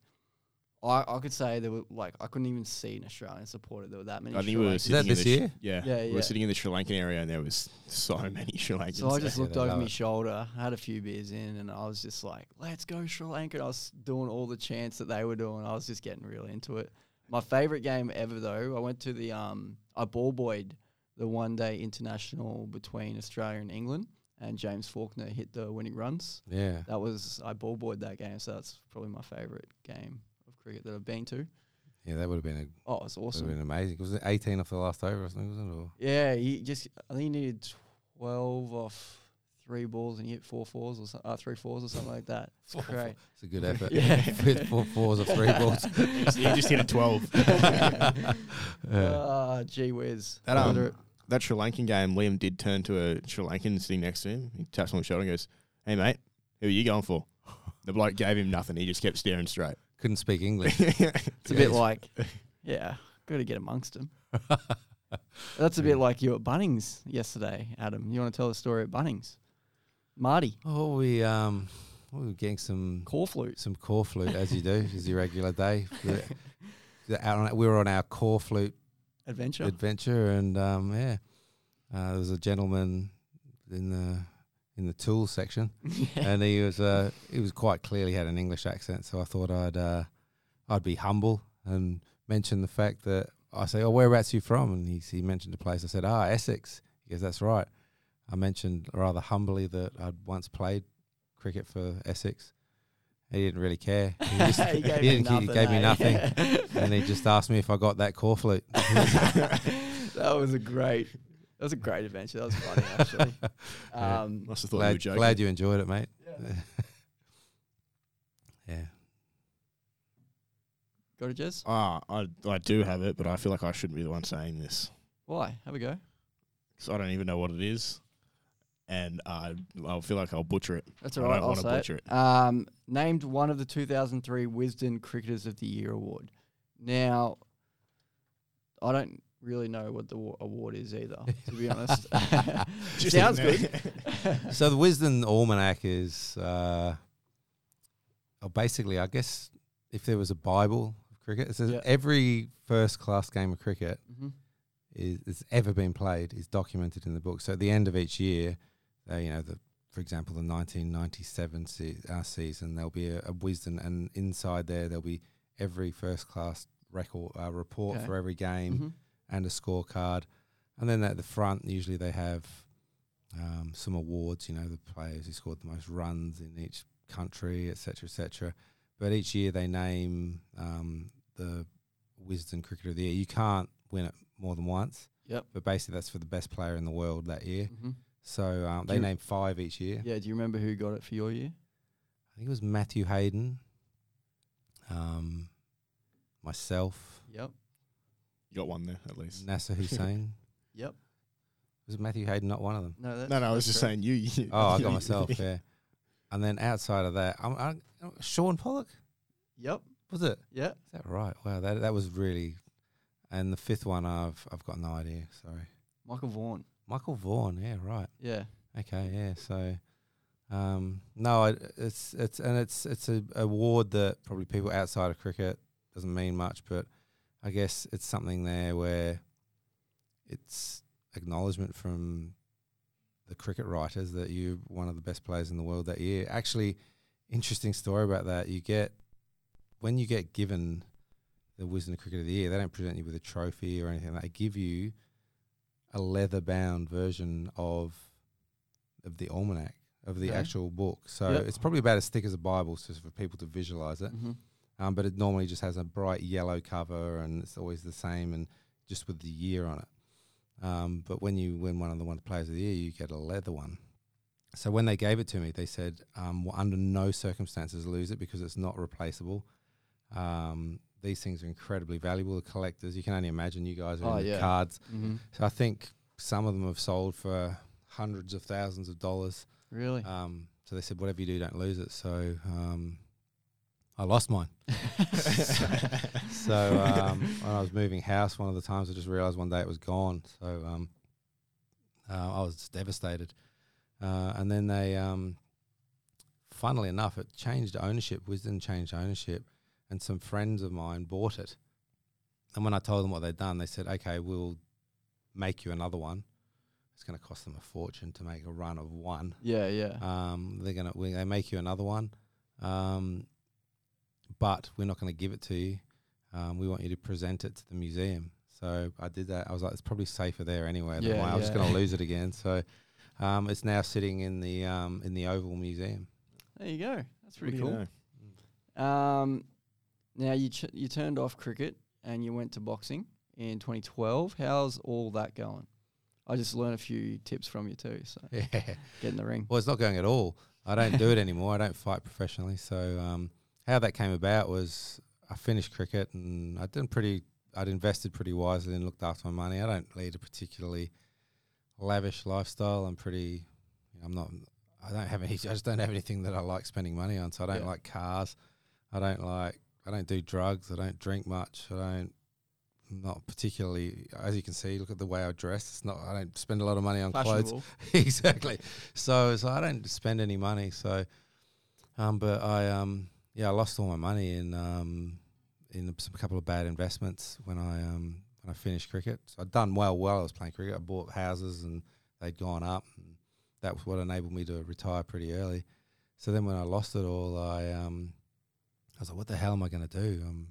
I, I could say there were like I couldn't even see an Australian supporter. There were that many. I think Sri we were Lankans. sitting in this the Sh- year? yeah, Yeah, we yeah. were sitting in the Sri Lankan area, and there was so *laughs* many Sri Lankans. So I just Yeah, looked over my it. shoulder, had a few beers in, and I was just like, "Let's go Sri Lanka!" And I was doing all the chants that they were doing. I was just getting really into it. My favorite game ever, though, I went to the um, I ball boyed the one day international between Australia and England, and James Faulkner hit the winning runs. Yeah. That was I ball boyed that game, so that's probably my favorite game of cricket that I've been to. Yeah, that would have been a Oh, it's would have awesome. been amazing. Was it 18 off the last over or something, wasn't it? Or? Yeah, he just I think he needed twelve off three balls and he hit four fours or so, uh, three fours or something like that. It's Four- great. It's a good effort. *laughs* Yeah. *laughs* With four fours or three balls. *laughs* he just hit a twelve. Yeah. Ah, gee whiz. That, um, Wonder- that Sri Lankan game, Liam did turn to a Sri Lankan sitting next to him. He taps on the shoulder and goes, "Hey mate, who are you going for?" The bloke gave him nothing. He just kept staring straight. Couldn't speak English. *laughs* it's a bit like, *laughs* yeah, got to get amongst them. *laughs* That's a bit like you at Bunnings yesterday, Adam. You want to tell the story at Bunnings? Marty, Oh, we um, we were getting some Corflute. some Corflute as you do, as your regular day. The- the- out on- we were on our Corflute Adventure. adventure, and um, yeah, uh, there was a gentleman in the in the tools section, *laughs* and he was uh, he was quite clearly had an English accent. So I thought I'd uh, I'd be humble and mention the fact that I say, "Oh, whereabouts are you from?" And he he mentioned a place. I said, "Ah, Essex." He goes, "That's right." I mentioned rather humbly that I'd once played cricket for Essex. He didn't really care. *laughs* He, just, he gave, he me didn't- he nothing, gave me nothing, *laughs* and he just asked me if I got that Corflute. that was a great. That was a great adventure. That was funny, actually. *laughs* Yeah. Um, Must have thought you were joking. glad you enjoyed it, mate. yeah. got it, Jez? Ah, I I do have it, but I feel like I shouldn't be the one saying this Why? Have a go. because I don't even know what it is, and I I feel like I'll butcher it. That's I all right. don't I'll wanna say butcher it. it. Um, named one of the 2003 Wisden Cricketers of the Year award. Now, I don't really know what the award is either, *laughs* to be honest. *laughs* Sounds good. *laughs* So the Wisden Almanac is, uh, oh, basically, I guess, if there was a Bible of cricket, it says Yeah. every first class game of cricket hmm is that's ever been played is documented in the book. So at the end of each year, uh, you know, the for example, the 1997 se- uh, season, there'll be a, a Wisden, and inside there there'll be every first class record uh, report Okay. for every game. hmm and a scorecard. And then at the front, usually they have um, some awards. You know, the players who scored the most runs in each country, etc., etc. But each year they name um, the Wisden Cricketer of the Year. You can't win it more than once. Yep. But basically, that's for the best player in the world that year. hmm So um, they name five each year. Yeah. Do you remember who got it for your year? I think it was Matthew Hayden, um, myself, Yep. You got one there at least. Nasser Hussain. *laughs* Yep. was it Matthew Hayden not one of them? No, that's, No, no, I was that's just saying you. you Oh, I got myself. *laughs* Yeah. And then outside of that, I'm, I, Shaun Pollock Yep. was it? Yeah. Is that right? Wow, that that was really. And the fifth one, I've I've got no idea. Sorry, Michael Vaughan. Michael Vaughan. Yeah, right. Yeah. Okay, yeah. So, um, no, I, it's it's and it's it's a award that probably people outside of cricket doesn't mean much, but I guess it's something there where it's acknowledgement from the cricket writers that you're one of the best players in the world that year. Actually, interesting story about that. You get when you get given the Wisden Cricket of the Year, they don't present you with a trophy or anything. They give you a leather bound version of of the almanac of the actual book. So Yep. it's probably about as thick as a Bible, just for people to visualize it. hmm Um, but it normally just has a bright yellow cover, and it's always the same, and just with the year on it. Um, but when you win one of the one players of the year, you get a leather one. So when they gave it to me, they said, um, well, under no circumstances lose it because it's not replaceable. Um, these things are incredibly valuable. The collectors, you can only imagine you guys are Oh, in the yeah. cards. hmm So I think some of them have sold for hundreds of thousands of dollars. Really? Um, so they said, whatever you do, don't lose it. So um, I lost mine. *laughs* so um, when I was moving house, one of the times I just realised one day it was gone. So um, uh, I was devastated. Uh, and then they, um, funnily enough, it changed ownership. Wisden changed ownership, and some friends of mine bought it. And when I told them what they'd done, they said, "Okay, we'll make you another one. It's going to cost them a fortune to make a run of one." yeah. Yeah. Um, they're gonna we, they make you another one, um, but we're not going to give it to you. Um, we want you to present it to the museum. So I did that. I was like, it's probably safer there anyway. than Yeah. I was just going to lose *laughs* it again. So um, it's now sitting in the um, in the Oval Museum. There you go. That's What pretty you cool. know? Um, now you ch- you turned off cricket and you went to boxing in 2012. How's all that going? I just learned a few tips from you too. So *laughs* Yeah. get in the ring. Well, it's not going at all. I don't do it anymore. I don't fight professionally. So um, how that came about was I finished cricket and I did pretty. I'd invested pretty wisely and looked after my money. I don't lead a particularly lavish lifestyle. I'm pretty. I'm not. I don't have any. *laughs* I just don't have anything that I like spending money on. So I don't Yeah. like cars. I don't like. I don't do drugs. I don't drink much. I don't. Not particularly, as you can see. Look at the way I dress. It's not. I don't spend a lot of money on clothes. *laughs* Exactly. So, so I don't spend any money. So, um, but I um, yeah, I lost all my money in um, in a, couple of bad investments when I um when I finished cricket. So I'd done well while I was playing cricket. I bought houses and they'd gone up, and that was what enabled me to retire pretty early. So then when I lost it all, I um, I was like, what the hell am I going to do? Um,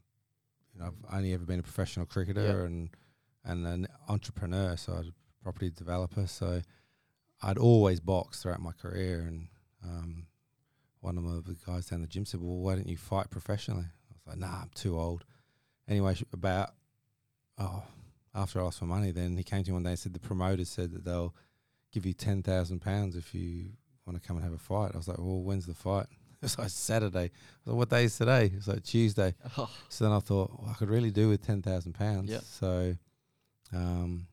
you know, I've only ever been a professional cricketer Yeah. and and an entrepreneur, so I was a property developer. So I'd always boxed throughout my career, and um, one of the guys down the gym said, "Well, why don't you fight professionally?" I was like, "Nah, I'm too old." Anyway, about oh, after I asked for money, then he came to me one day and said the promoters said that they'll give you ten thousand pounds if you want to come and have a fight. I was like, "Well, when's the fight?" *laughs* It was like Saturday. I was like, "What day is today?" It was like Tuesday. *laughs* Oh, So then I thought, well, I could really do with ten thousand pounds. Yep. So, um,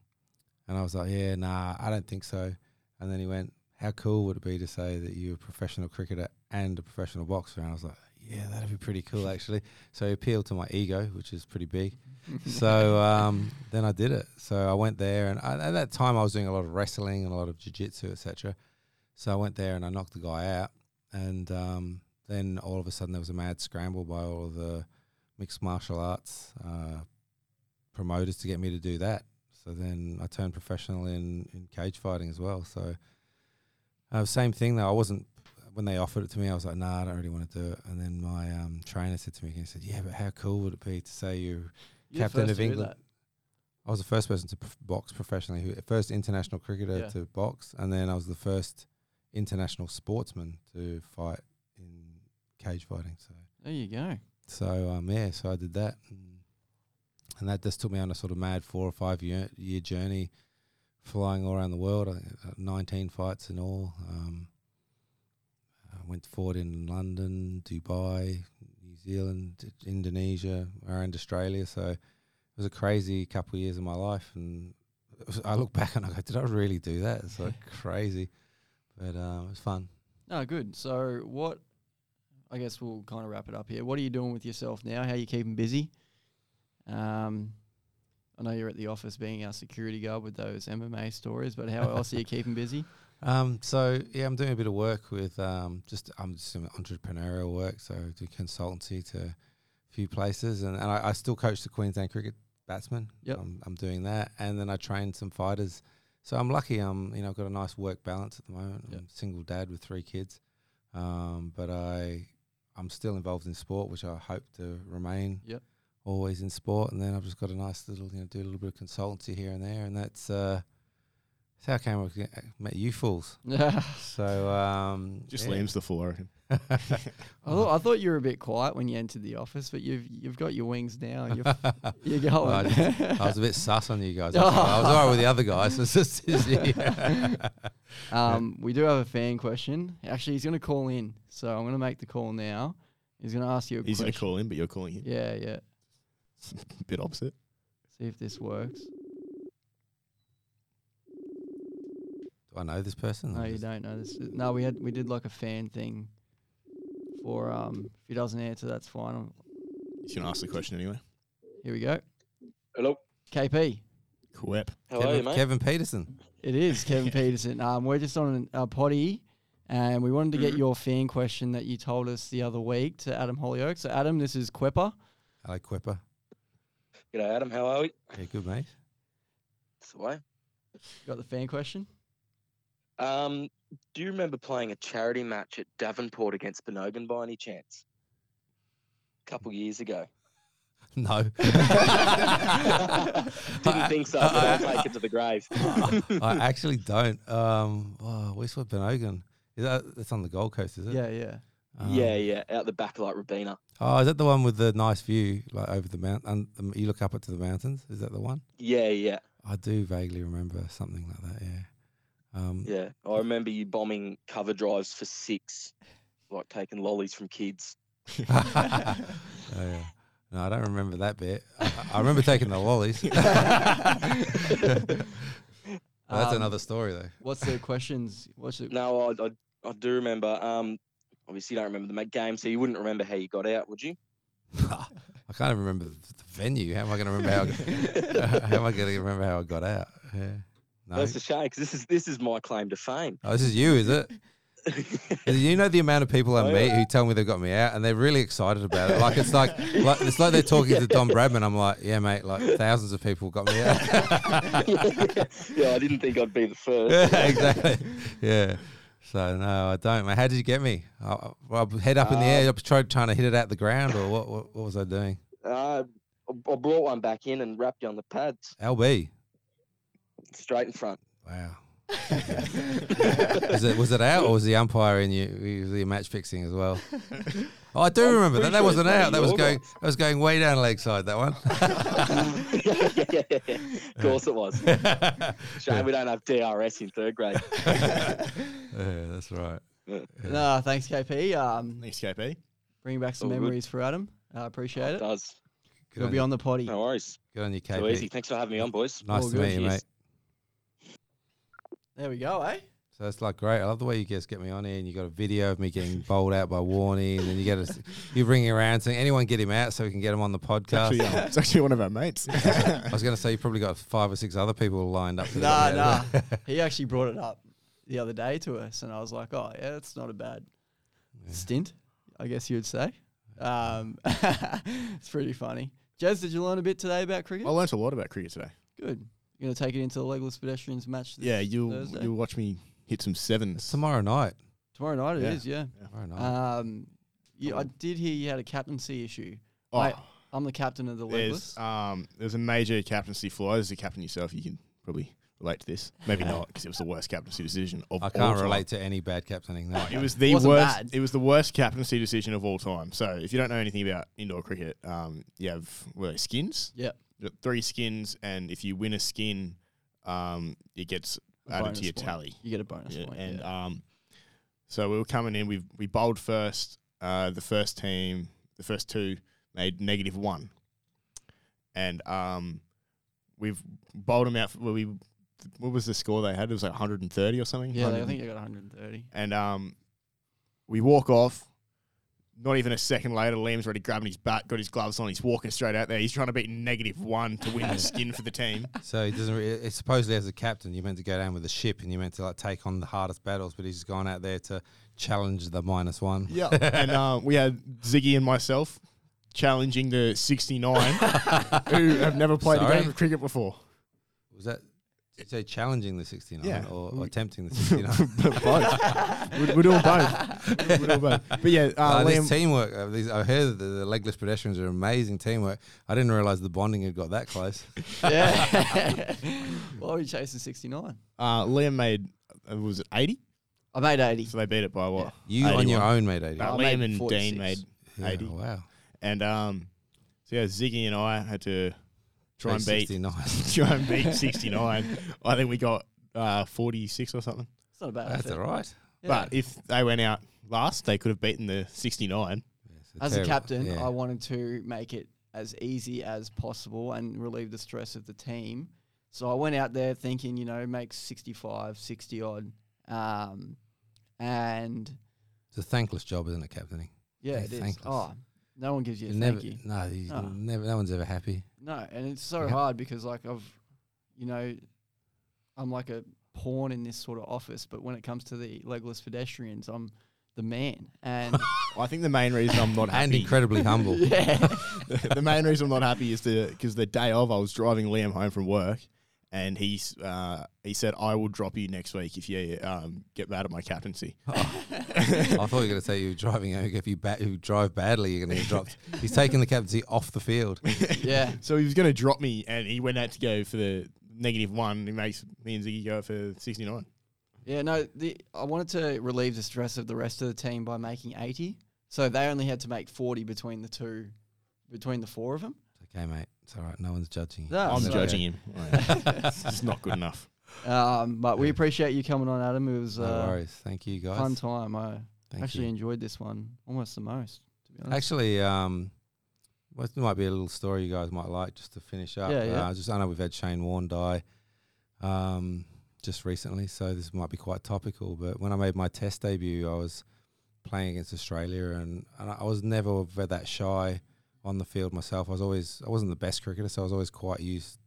and I was like, yeah, nah, I don't think so. And then he went, how cool would it be to say that you're a professional cricketer and a professional boxer? And I was like, yeah, that'd be pretty cool actually. So he appealed to my ego, which is pretty big. *laughs* so um, then I did it. So I went there, and I, at that time I was doing a lot of wrestling and a lot of jiu-jitsu, etc. So I went there and I knocked the guy out, and um, then all of a sudden there was a mad scramble by all of the mixed martial arts uh, promoters to get me to do that. So then I turned professional in, in cage fighting as well. So uh, same thing though. I wasn't when they offered it to me. I was like, nah, I don't really want to do it. And then my um, trainer said to me, he said, yeah, but how cool would it be to say you're You're Captain of England. I was the first person to box professionally, who first international cricketer Yeah. to box, and then I was the first international sportsman to fight in cage fighting. So, There you go. so um, yeah, so I did that, and, and that just took me on a sort of mad four or five year, year journey, flying all around the world. I think uh, nineteen fights in all. Um, went forward in London, Dubai, New Zealand, Indonesia, around Australia. So it was a crazy couple of years of my life, and was- I look back and I go, "Did I really do that?" It's like *laughs* crazy, but uh, it was fun. No, good. So what? I guess we'll kind of wrap it up here. What are you doing with yourself now? How are you keeping busy? Um, I know you're at the office being our security guard with those MMA stories, but how else are you *laughs* keeping busy? Um, so yeah, I'm doing a bit of work with um, just I'm just doing entrepreneurial work. So I do consultancy to a few places, and, and I, I still coach the Queensland cricket batsmen. Yep. I'm, I'm doing that, and then I train some fighters. So I'm lucky. I'm you know I've got a nice work balance at the moment. Yep. I'm a single dad with three kids, um, but I I'm still involved in sport, which I hope to remain. Yep. Always in sport, and then I've just got a nice little you know do a little bit of consultancy here and there, and that's. Uh, that's how I came up met you fools. *laughs* So um, Just yeah. Liam's the fool, I reckon. I thought I thought you were a bit quiet when you entered the office, but you've you've got your wings now. You're *laughs* you're going. Well, I, just- I was a bit sus on you guys. I was, I was all right with the other guys. It's just, yeah. um, we do have a fan question. Actually, he's going to call in, so I'm going to make the call now. He's going to ask you a He's going to call in, but you're calling him. Yeah, yeah. *laughs* Bit opposite. See if this works. I know this person? No, you don't know this. No, we had we did like a fan thing. For um, if he doesn't answer, that's fine. He's going to ask the question anyway. Here we go. Hello. KP. Quep. How are Kevin, you, mate? Kevin Peterson. It is Kevin *laughs* Peterson. Um, we're just on a potty, and we wanted to get Mhm. your fan question that you told us the other week to Adam Hollioake. So, Adam, this is Quepper. Hello, Quipper. G'day, Adam. How are we? Yeah, good mate. That's the way. Got the fan question? Um, do you remember playing a charity match at Davenport against Benogan by any chance? A couple years ago. *laughs* No. *laughs* Didn't think so, but I'll take it to the grave. *laughs* I actually don't. Um, oh, where's what Benogan? Is that that's on the Gold Coast? Is it? Yeah, yeah. Um, yeah, yeah, out the back like Robina. Oh, is that the one with the nice view, like over the mount? And um, you look up it to the mountains. Is that the one? Yeah, yeah, I do vaguely remember something like that. Yeah. Um, yeah. I remember you bombing cover drives for six, like taking lollies from kids. *laughs* oh, yeah. No, I don't remember that bit. I, I remember taking the lollies. *laughs* That's Um, another story, though. What's the questions? What's it? No, I, I, I do remember. Um, obviously you don't remember the ma- game, so you wouldn't remember how you got out, would you? *laughs* I can't even remember the the venue. How am I going to remember how? I, how am I going to remember how I got out? Yeah. No. That's a shame because this is this is my claim to fame. Oh, this is you, is it? *laughs* You know the amount of people I Oh, meet yeah. who tell me they've got me out, and they're really excited about it. Like it's like, like it's like they're talking to Don *laughs* Bradman. I'm like, yeah, mate. Like thousands of people got me out. *laughs* yeah, I didn't think I'd be the first. yeah, exactly. Yeah. So no, I don't. Mate. How did you get me? I, I, head up in the air. I was trying, to hit it out the ground, or what? What, what was I doing? Uh, I I brought one back in and wrapped you on the pads LB. Straight in front. Wow. was it was it out or was the umpire in you? Was he match fixing as well? Oh, I do I'm remember that. pretty That sure wasn't out. That was going. guy. That was going way down leg side. That one. yeah, yeah, yeah. Of course it was. *laughs* Shame we don't have DRS in third grade. *laughs* yeah, that's right. No, thanks, KP. Um, Thanks, KP. Bringing back some All good. memories for Adam. I appreciate it. Does. Good He'll on be you. on the potty. No worries. Good on you, KP. So easy. Thanks for having me on, boys. Nice All to good. meet you, Cheers. mate. There we go, eh? So it's like great. I love the way you guys get me on here, and you got a video of me getting bowled out by Warney, and then you get a, *laughs* you bring him around saying anyone get him out so we can get him on the podcast. Actually, uh, it's actually one of our mates. *laughs* I was going to say you probably got five or six other people lined up. To Nah, that. nah. *laughs* he actually brought it up the other day to us, and I was like, "Oh, yeah, that's not a bad stint, I guess you would say." Um, it's pretty funny. Jez, did you learn a bit today about cricket? I learnt a lot about cricket today. Good. You're gonna take it into the legless pedestrians match. This Yeah, you'll Thursday? you'll watch me hit some sevens. It's tomorrow night. tomorrow night. It Yeah. is, yeah. Tomorrow night. Um, you, I did hear you had a captaincy issue. Oh, Mate, I'm the captain of the there's legless. um there's a major captaincy flaw. As a captain yourself, you can probably relate to this. Maybe *laughs* not because it was the worst captaincy decision of all time. I all can't time. relate to any bad captaining. No. It was the Wasn't worst. bad. It was the worst captaincy decision of all time. So if you don't know anything about indoor cricket, um, you have what are they, skins. Yep. Three skins, and if you win a skin, um, it gets A added to your point. tally. You get a bonus Yeah, point. and yeah. um, so we were coming in. We we bowled first. Uh, the first team, the first two made negative one, and um, we've bowled them out. For, well, we what was the score they had? It was like 130 or something. yeah, I think they got 130. and um, we walk off. Not even a second later, Liam's already grabbing his bat, got his gloves on. He's walking straight out there. He's trying to beat negative one to win the skin for the team. *laughs* So he doesn't. Re- it's supposedly as a captain, you're meant to go down with the ship and you're meant to like take on the hardest battles, but he's gone out there to challenge the minus one. Yeah. and uh, we had Ziggy and myself challenging the 69 *laughs* who have never played a game of cricket before. Was that? Did you say challenging the 69 Yeah. or, or attempting the *laughs* 69? both. *laughs* we're, we're doing both. We're doing both. But yeah, uh, Uh, Liam. this teamwork. Uh, these, I heard that the, the legless pedestrians are amazing teamwork. I didn't realize the bonding had got that close. *laughs* Yeah. Why are you chasing 69? Uh, Liam made, uh, was it 80? I made 80. So they beat it by what? You on your own made 80. Uh, I Liam made and 46. Dean made Yeah, 80. wow. And um, so yeah, Ziggy and I had to try and beat 69. *laughs* try and beat 69. I think we got uh, 46 or something. It's not a bad That's effort. all right. Yeah. But if they went out last, they could have beaten the 69. As a captain, yeah. I wanted to make it as easy as possible and relieve the stress of the team. So I went out there thinking, you know, make 65, 60 odd. Um, and It's a thankless job, isn't it, captaining? yeah, Yeah, it is. thankless. Oh, no one gives you a You thank never, you. no, you Oh. never, no one's ever happy. No, and it's so Yeah. hard because like I've, you know, I'm like a pawn in this sort of office, but when it comes to the legless pedestrians, I'm the man. And *laughs* I think the main reason I'm not *laughs* And incredibly humble. *laughs* yeah, the main reason I'm not happy is because the day of I was driving Liam home from work, and he's uh, he said I will drop you next week if you um, get mad at my captaincy. *laughs* I *laughs* thought you were going to say you were driving. If you ba- you drive badly, you're going to get dropped. He's taking the captaincy off the field. *laughs* yeah. So he was going to drop me, and he went out to go for the negative one. He makes me and Ziggy go for 69. Yeah, no, the I wanted to relieve the stress of the rest of the team by making 80. So they only had to make 40 between the two, between the four of them. Okay, mate. It's all right. No one's judging. you. No, I'm so- judging him. *laughs* it's not good enough. Um, but we appreciate you coming on, Adam. It was No uh, worries. Thank you, guys. fun time. I Thank actually you. enjoyed this one almost the most. To be honest. Actually, um, well, there might be a little story you guys might like just to finish up. Yeah, yeah. Uh, just I know we've had Shane Warne die um, just recently, so this might be quite topical. But when I made my Test debut, I was playing against Australia, and, and I was never that shy on the field myself. I was always I wasn't the best cricketer, so I was always quite used,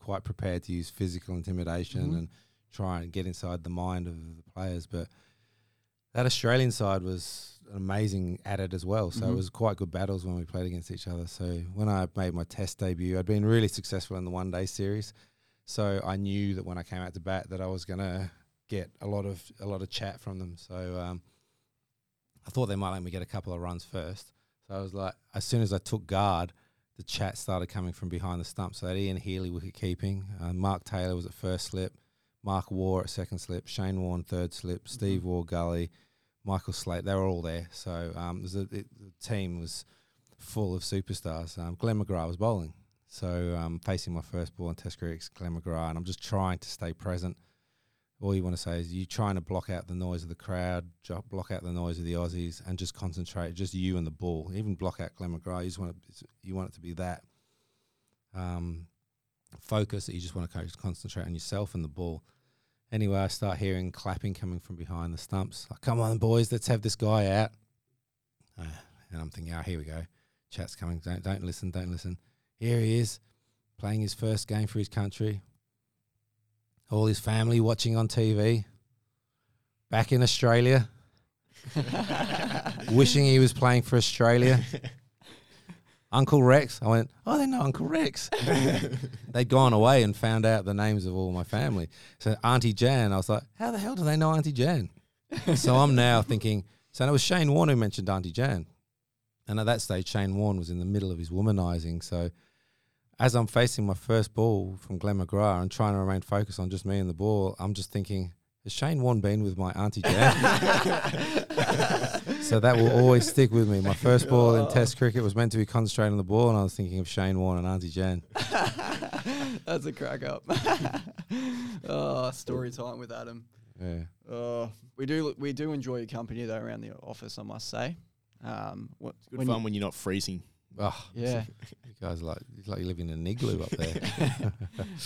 quite prepared to use physical intimidation Mhm. and try and get inside the mind of the players. But that Australian side was amazing at it as well. So it Mhm. was quite good battles when we played against each other. So when I made my Test debut, I'd been really successful in the one day series. So I knew that when I came out to bat, that I was gonna get a lot of a lot of chat from them. So um, I thought they might let me get a couple of runs first. So I was like, as soon as I took guard, the chat started coming from behind the stump. So that Ian Healy wicket keeping, uh, Mark Taylor was at first slip, Mark Waugh at second slip, Shane Warne third slip, Steve Waugh Gully, Michael Slater. They were all there. So um, a, it, the team was full of superstars. Um, Glenn McGrath was bowling. So um, facing my first ball in Test cricket, Glenn McGrath, and I'm just trying to stay present. All you want to say is you're trying to block out the noise of the crowd, block out the noise of the Aussies, and just concentrate, just you and the ball. Even block out Glenn McGrath. You just want it, you want it to be that um, focus that you just want to concentrate on yourself and the ball. Anyway, I start hearing clapping coming from behind the stumps. Like, Come on, boys, let's have this guy out. Uh, and I'm thinking, oh, here we go. Chat's coming. Don't don't listen. Don't listen. Here he is, playing his first game for his country. All his family watching on TV. Back in Australia, *laughs* wishing he was playing for Australia. Uncle Rex. I went, oh, they know Uncle Rex. *laughs* They'd gone away and found out the names of all my family. So Auntie Jan, I was like, how the hell do they know Auntie Jan? so I'm now thinking, so it was Shane Warne who mentioned Auntie Jan. And at that stage, Shane Warne was in the middle of his womanizing. So as I'm facing my first ball from Glenn McGrath and trying to remain focused on just me and the ball, I'm just thinking, has Shane Warne been with my auntie Jan? *laughs* so that will always stick with me. My first ball in Test cricket was meant to be concentrating on the ball, and I was thinking of Shane Warne and Auntie Jan. *laughs* That's a crack up. *laughs* oh, story time with Adam. Yeah. Oh, we do we do enjoy your company though around the office. I must say. Um, what, Good when fun you- when you're not freezing. Oh, yeah, you guys like it's like living in an igloo up there. *laughs*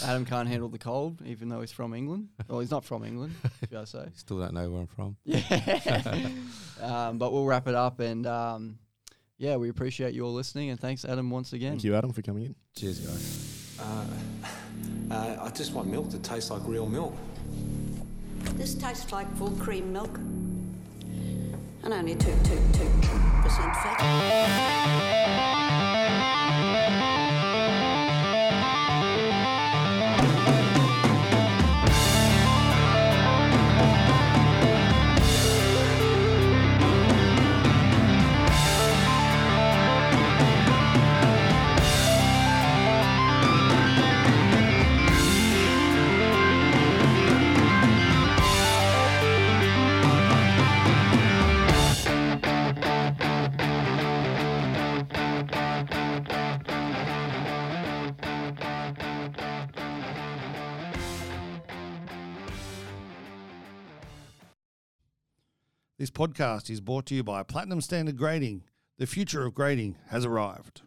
Adam can't handle the cold, even though he's from England. Well, he's not from England, should I say? *laughs* Still don't know where I'm from. *laughs* Yeah. um, but we'll wrap it up, and um, yeah, we appreciate you all listening, and thanks, Adam, once again. Thank you, Adam, for coming in. Cheers, guys. Uh, uh, I just want milk that tastes like real milk. This tastes like full cream milk. And only 2 2 2% fat. This podcast is brought to you by Platinum Standard Grading. The future of grading has arrived.